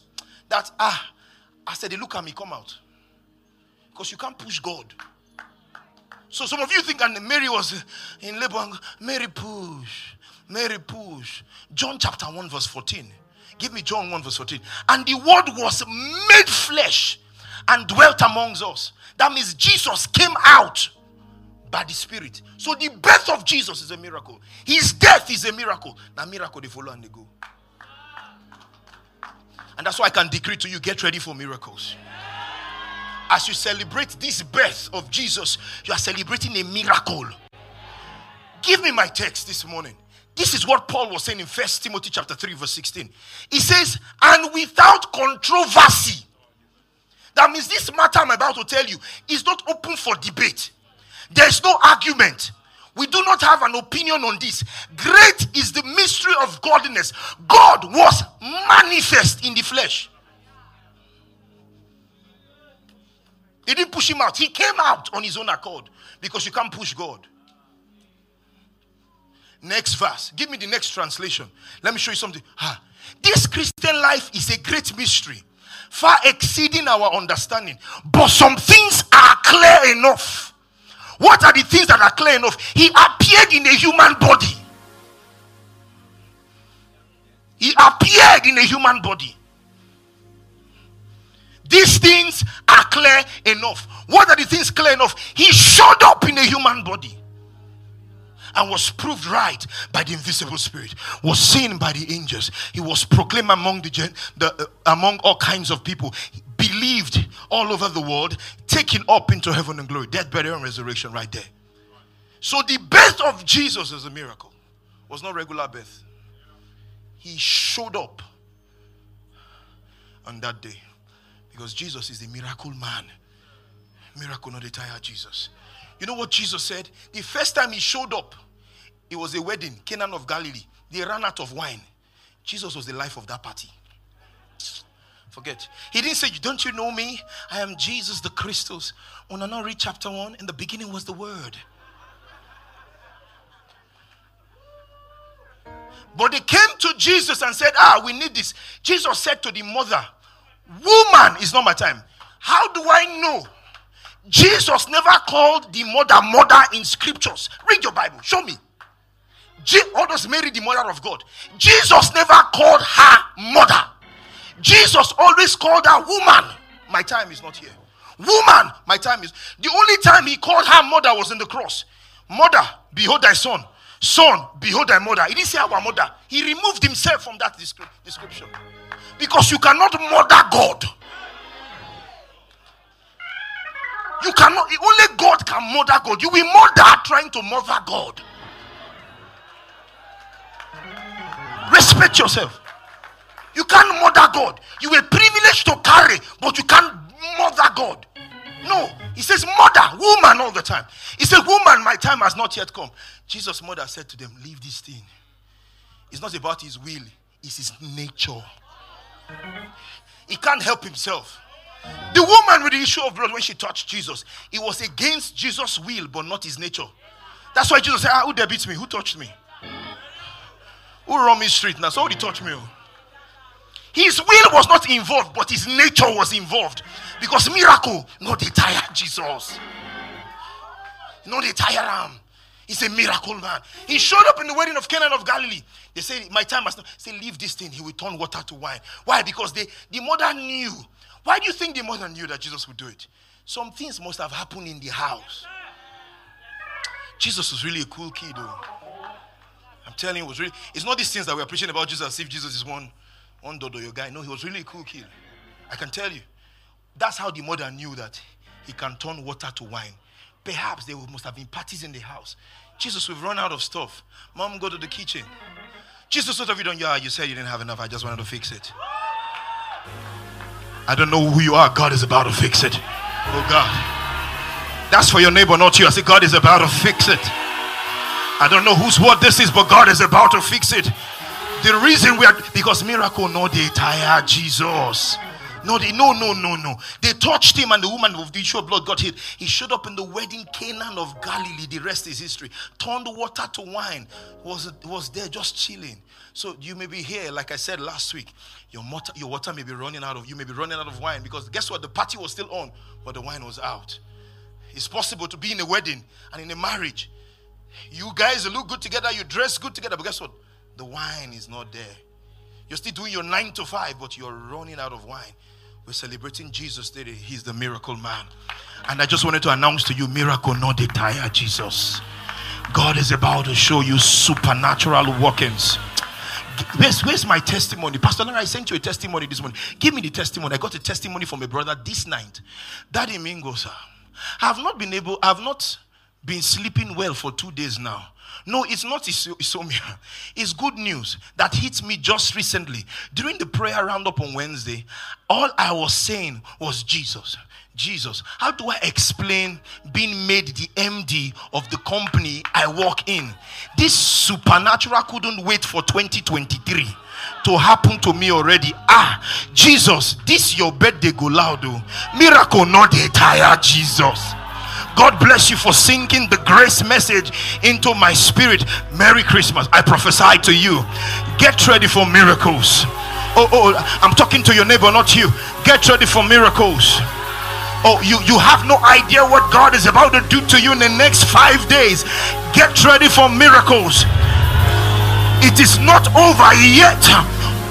A: that, ah, I said, they look at me, come out. Because you can't push God. So some of you think and Mary was in labor. Mary push. Mary push. John chapter 1, verse 14. Give me John 1, verse 14. And the word was made flesh and dwelt amongst us. That means Jesus came out by the Spirit. So the birth of Jesus is a miracle. His death is a miracle. Now miracle they follow and they go. And that's why I can decree to you get ready for miracles. As you celebrate this birth of Jesus, you are celebrating a miracle. Give me my text this morning. This is what Paul was saying in First Timothy chapter 3, verse 16. He says, and without controversy. That means this matter I'm about to tell you is not open for debate. There's no argument. We do not have an opinion on this. Great is the mystery of godliness. God was manifest in the flesh. He didn't push him out, he came out on his own accord because you can't push God. Next verse. Give me the next translation. Let me show you something. Ah, this Christian life is a great mystery, far exceeding our understanding. But some things are clear enough what are the things that are clear enough? He appeared in a human body. He appeared in a human body. These things are clear enough. What are the things clear enough? He showed up in a human body and was proved right by the invisible spirit was seen by the angels he was proclaimed among the, the uh, among all kinds of people believed all over the world, taken up into heaven and glory. Death, burial, and resurrection right there. So the birth of Jesus is a miracle. Was not regular birth. He showed up on that day. Because Jesus is the miracle man. Miracle no dey tire Jesus. You know what Jesus said? The first time he showed up, it was a wedding, Canaan of Galilee. They ran out of wine. Jesus was the life of that party. Forget. He didn't say, Don't you know me? I am Jesus the Christus. When I now read chapter 1, in the beginning was the Word. But they came to Jesus and said, Ah, we need this. Jesus said to the mother, Woman is not my time. How do I know? Jesus never called the mother mother in scriptures. Read your Bible. Show me. Je- all Mary, the mother of God. Jesus never called her mother. Jesus always called her woman. My time is not here. Woman, my time is. The only time he called her mother was in the cross. Mother, behold thy son. Son, behold thy mother. He didn't say our mother. He removed himself from that description. Because you cannot mother God. You cannot, only God can mother God. You will mother trying to mother God. Respect yourself. You can't mother God. You were privileged to carry, but you can't mother God. No, he says, Mother, woman, all the time. He said, Woman, my time has not yet come. Jesus' mother said to them, Leave this thing. It's not about his will, it's his nature. He can't help himself. The woman with the issue of blood, when she touched Jesus, it was against Jesus' will, but not his nature. That's why Jesus said, ah, Who beats me? Who touched me? Who run me straight now? Somebody touched me. His will was not involved, but his nature was involved. Because miracle, no dey tire Jesus. No dey tire him. He's a miracle man. He showed up in the wedding of Canaan of Galilee. They say, My time has not. Say, leave this thing. He will turn water to wine. Why? Because they, the mother knew. Why do you think the mother knew that Jesus would do it? Some things must have happened in the house. Jesus was really a cool kid, though. I'm telling you, it was really. It's not these things that we're preaching about Jesus if Jesus is one one dodo your guy. No, he was really a cool kid. I can tell you. That's how the mother knew that he can turn water to wine. Perhaps there must have been parties in the house. Jesus, we've run out of stuff. Mom, go to the kitchen. Jesus, what have you done? Yeah, you said you didn't have enough. I just wanted to fix it. I don't know who you are. God is about to fix it. Oh God. That's for your neighbor, not you. I say, God is about to fix it. I don't know whose word this is, but God is about to fix it. The reason we are because miracle no dey tire Jesus. No, they no, no, no, no. They touched him, and the woman of the issue of blood got hit. He showed up in the wedding Canaan of Galilee. The rest is history. Turned water to wine. Was was there just chilling. So you may be here, like I said last week. Your water, your water may be running out of you may be running out of wine because guess what? The party was still on, but the wine was out. It's possible to be in a wedding and in a marriage. You guys look good together, you dress good together, but guess what? The wine is not there. You're still doing your nine to five, but you're running out of wine. We're celebrating Jesus today. He's the miracle man. And I just wanted to announce to you miracle, no dey tire Jesus. God is about to show you supernatural workings. Where's, where's my testimony? Pastor Lara, I sent you a testimony this morning. Give me the testimony. I got a testimony from a brother this night. Daddy Mingo, sir. I have not been able, I have not been sleeping well for two days now. No, it's not insomnia. It's good news that hit me just recently. During the prayer roundup on Wednesday, all I was saying was Jesus. Jesus. How do I explain being made the MD of the company I work in? This supernatural couldn't wait for 2023 to happen to me already. Ah, Jesus, this your birthday go loud. Oh. Miracle no dey tire Jesus. God bless you for sinking the grace message into my spirit. Merry Christmas. I prophesy to you. Get ready for miracles. Oh, oh, I'm talking to your neighbor, not you. Get ready for miracles. Oh, you, you have no idea what God is about to do to you in the next five days. Get ready for miracles. It is not over yet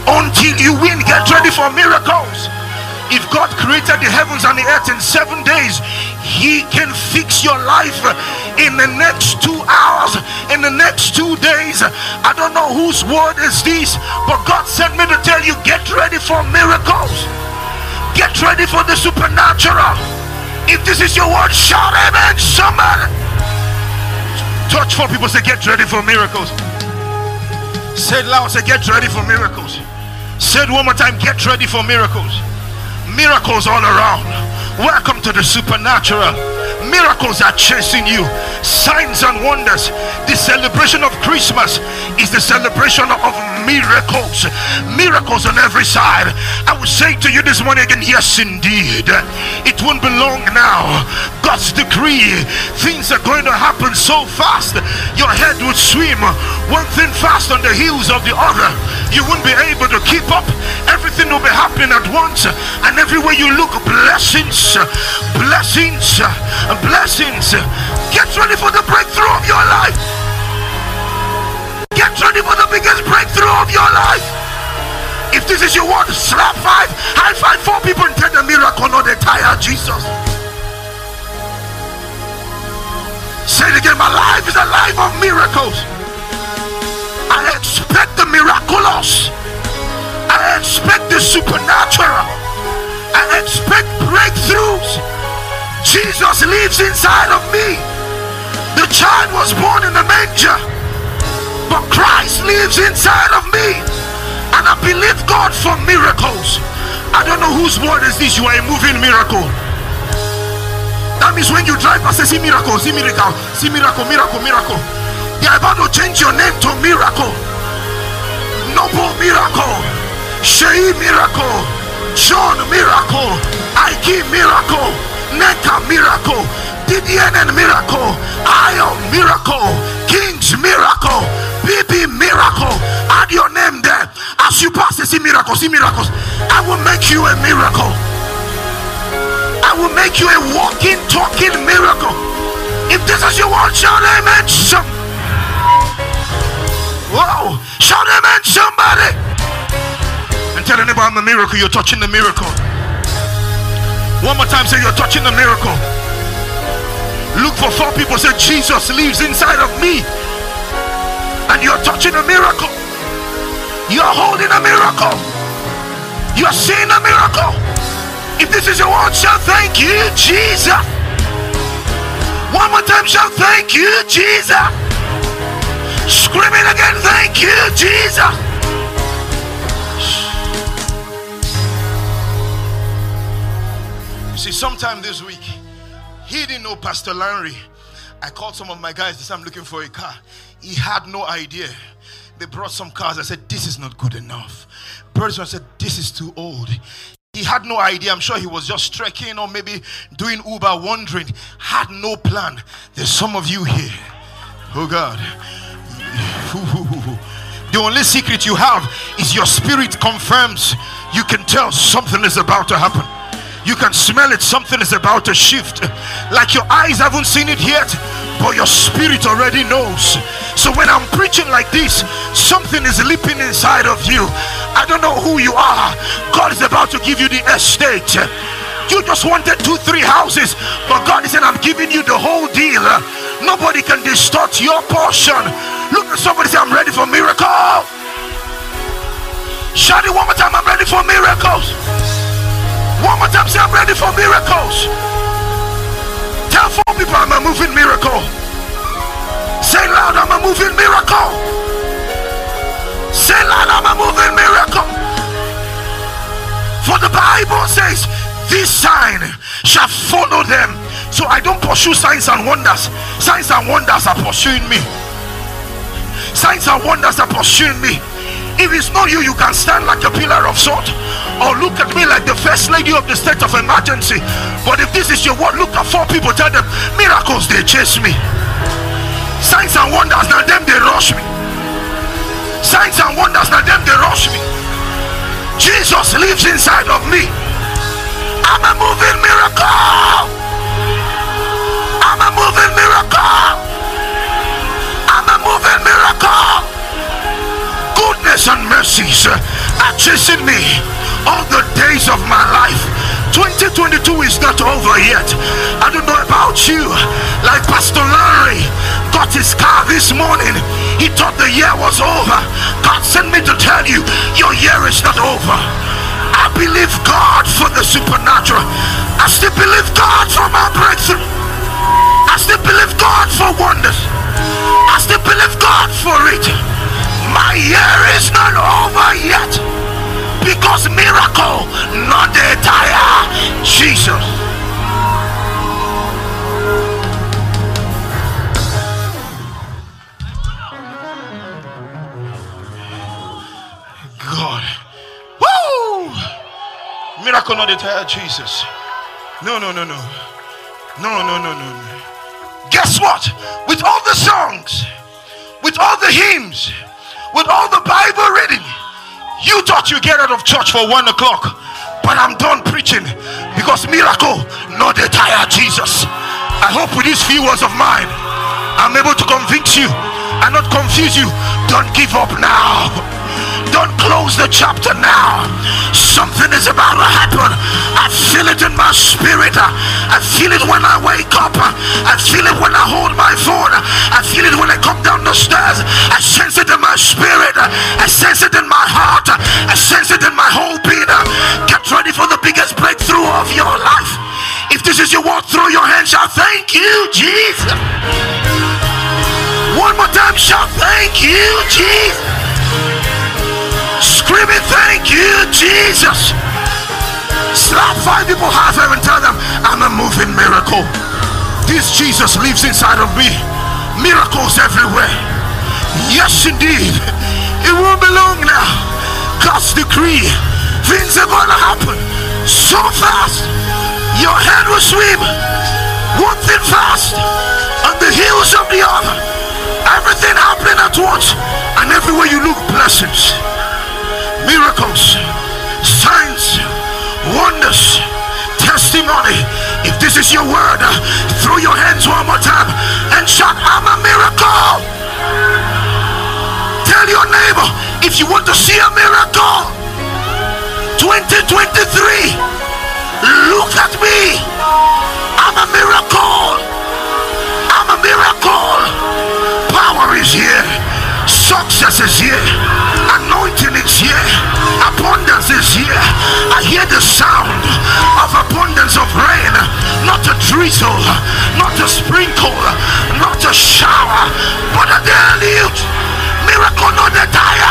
A: until you win. Get ready for miracles. If God created the heavens and the earth in seven days, He can fix your life in the next two hours, in the next two days. I don't know whose word is this, but God sent me to tell you get ready for miracles, get ready for the supernatural. If this is your word, shout amen, somebody. Touch four people, say, Get ready for miracles. Say loud, say, Get ready for miracles. Say it one more time, Get ready for miracles miracles all around. Welcome to the supernatural. Miracles are chasing you, signs and wonders. The celebration of Christmas is the celebration of miracles, miracles on every side. I will say to you this morning again, yes, indeed, it won't be long now. God's decree, things are going to happen so fast, your head would swim one thing fast on the heels of the other. You wouldn't be able to keep up. Everything will be happening at once, and everywhere you look, blessings, blessings, blessings. Get ready for the breakthrough of your life. Get ready for the biggest breakthrough of your life. If this is your word, slap five, high five four people and tell the miracle, no dey tire Jesus. Say it again, my life is a life of miracles. I expect the miraculous. I expect the supernatural. I expect breakthroughs. Jesus lives inside of me. The child was born in the manger, but Christ lives inside of me. And I believe God for miracles. I don't know whose word is this. You are a moving miracle. That means when you drive I say, see miracle, see miracle, see miracle, miracle, miracle. They are about to change your name to miracle. Noble miracle. Shei miracle. John miracle. Ike miracle. Neka miracle, DDNN miracle, Ion miracle, miracle, BB miracle. Add your name there. As you pass, see miracles, see miracles. I will make you a miracle. I will make you a walking, talking miracle. If this is your word, shout amen. Some... Whoa, shout amen, somebody. And tell anybody I'm a miracle, you're touching the miracle. One more time, say you're touching the miracle. Look for four people, say Jesus lives inside of me. And you're touching a miracle. You're holding a miracle. You're seeing a miracle. If this is your word, shout thank you, Jesus. One more time, shout thank you, Jesus. Screaming again, thank you, Jesus. You see, sometime this week, he didn't know Pastor Larry. I called some of my guys to say I'm looking for a car. He had no idea. They brought some cars. I said, This is not good enough. Person said, This is too old. He had no idea. I'm sure he was just trekking or maybe doing Uber, wondering, had no plan. There's some of you here. Oh God. The only secret you have is your spirit confirms. You can tell something is about to happen. You can smell it, something is about to shift. Like your eyes haven't seen it yet, but your spirit already knows. So when I'm preaching like this, something is leaping inside of you. I don't know who you are. God is about to give you the estate. You just wanted two, three houses, but God is saying, I'm giving you the whole deal. Nobody can distort your portion. Look at somebody say, I'm ready for miracle. Shout it one more time, I'm ready for miracles. One more time, say, I'm ready for miracles. Four people, I'm a moving miracle. Say loud, I'm a moving miracle. Say loud, I'm a moving miracle. For the Bible says, this sign shall follow them. So I don't pursue signs and wonders. Signs and wonders are pursuing me. Signs and wonders are pursuing me. If it's not you, you can stand like a pillar of salt or look at me like the first lady of the state of emergency. But if this is your word, look at four people, tell them miracles they chase me. Signs and wonders, now them they rush me. Signs and wonders, now them they rush me. Jesus lives inside of me. I'm a moving miracle. Mercies uh, are chasing me all the days of my life. 2022 is not over yet. I don't know about you. Like Pastor Larry got his car this morning. He thought the year was over. God sent me to tell you, your year is not over. I believe God for the supernatural. I still believe God for my breakthrough. I still believe God for wonders. I still believe God for it. My year is not over yet. Because miracle, no dey tire. Jesus. God. Woo! Miracle no dey tire, Jesus. No, no, no, no. No, no, no, no, no. Guess what? With all the songs, with all the hymns, with all the Bible reading, you thought you get out of church for one o'clock, but I'm done preaching because miracle, no dey tire, Jesus. I hope with these few words of mine, I'm able to convince you and not confuse you. Don't give up now. Don't close the chapter now. Something is about to happen. I feel it in my spirit. I feel it when I wake up. I feel it when I hold my phone. I feel it when I come down the stairs. I sense it in my spirit. I sense it in my heart. I sense it in my whole being. Get ready for the biggest breakthrough of your life. If this is your walk, throw your hands out. Thank you, Jesus. One more time, shout, thank you, Jesus. Screaming, thank you, Jesus. Slap five people half and tell them, I'm a moving miracle. This Jesus lives inside of me. Miracles everywhere. Yes, indeed. It won't be long now. God's decree. Things are going to happen so fast. Your head will swim. One thing fast on the heels of the other. Everything happening at once. And everywhere you look, blessings miracles, signs, wonders, testimony. If this is your word, uh, throw your hands one more time and shout, I'm a miracle. Tell your neighbor if you want to see a miracle. 2023, look at me. I'm a miracle. I'm a miracle. Power is here. Success is here. Here. Abundance is here. I hear the sound of abundance of rain. Not a drizzle, not a sprinkle, not a shower, but a deluge. Miracle no dey tire.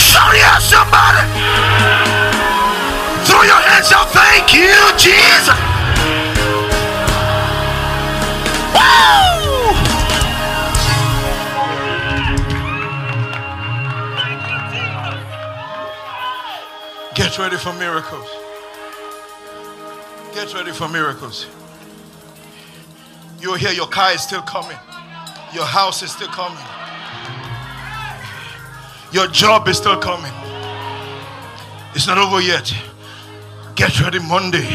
A: Shout somebody. Throw your hands up. Thank you, Jesus. Woo! Get ready for miracles. Get ready for miracles. You'll hear your car is still coming. Your house is still coming. Your job is still coming. It's not over yet. Get ready Monday.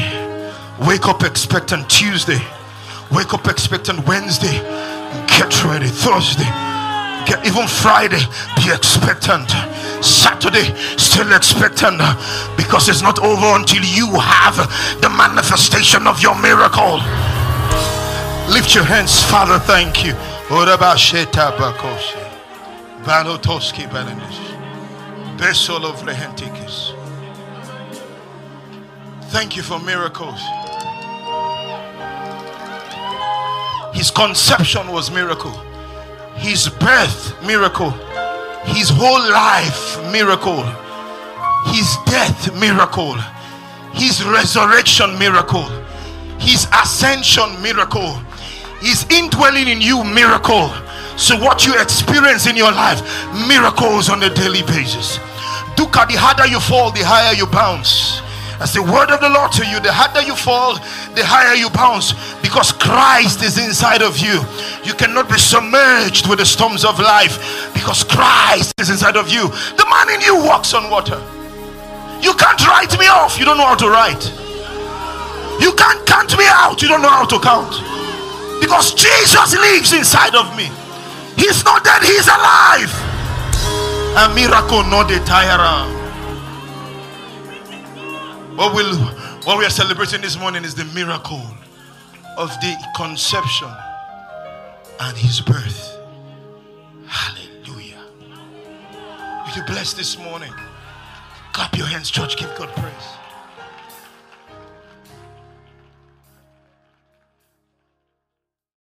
A: Wake up expectant Tuesday. Wake up expectant Wednesday. Get ready Thursday. Get even Friday. Be expectant. Saturday, still expectant because it's not over until you have the manifestation of your miracle. Lift your hands, Father. Thank you. Thank you for miracles. His conception was miracle. His birth miracle. His whole life miracle. His death miracle. His resurrection miracle. His ascension miracle. His indwelling in you miracle. So, what you experience in your life, miracles on a daily basis. Duka, the harder you fall, the higher you bounce. That's the word of the Lord to you. The harder you fall, the higher you bounce because Christ is inside of you. You cannot be submerged with the storms of life because Christ is inside of you. The man in you walks on water. You can't write me off. You don't know how to write. You can't count me out. You don't know how to count. Because Jesus lives inside of me. He's not dead, he's alive. A miracle, not a tyrant. What, will, what we are celebrating this morning is the miracle of the conception and his birth. Hallelujah. Will you bless this morning? Clap your hands, church. Give God praise.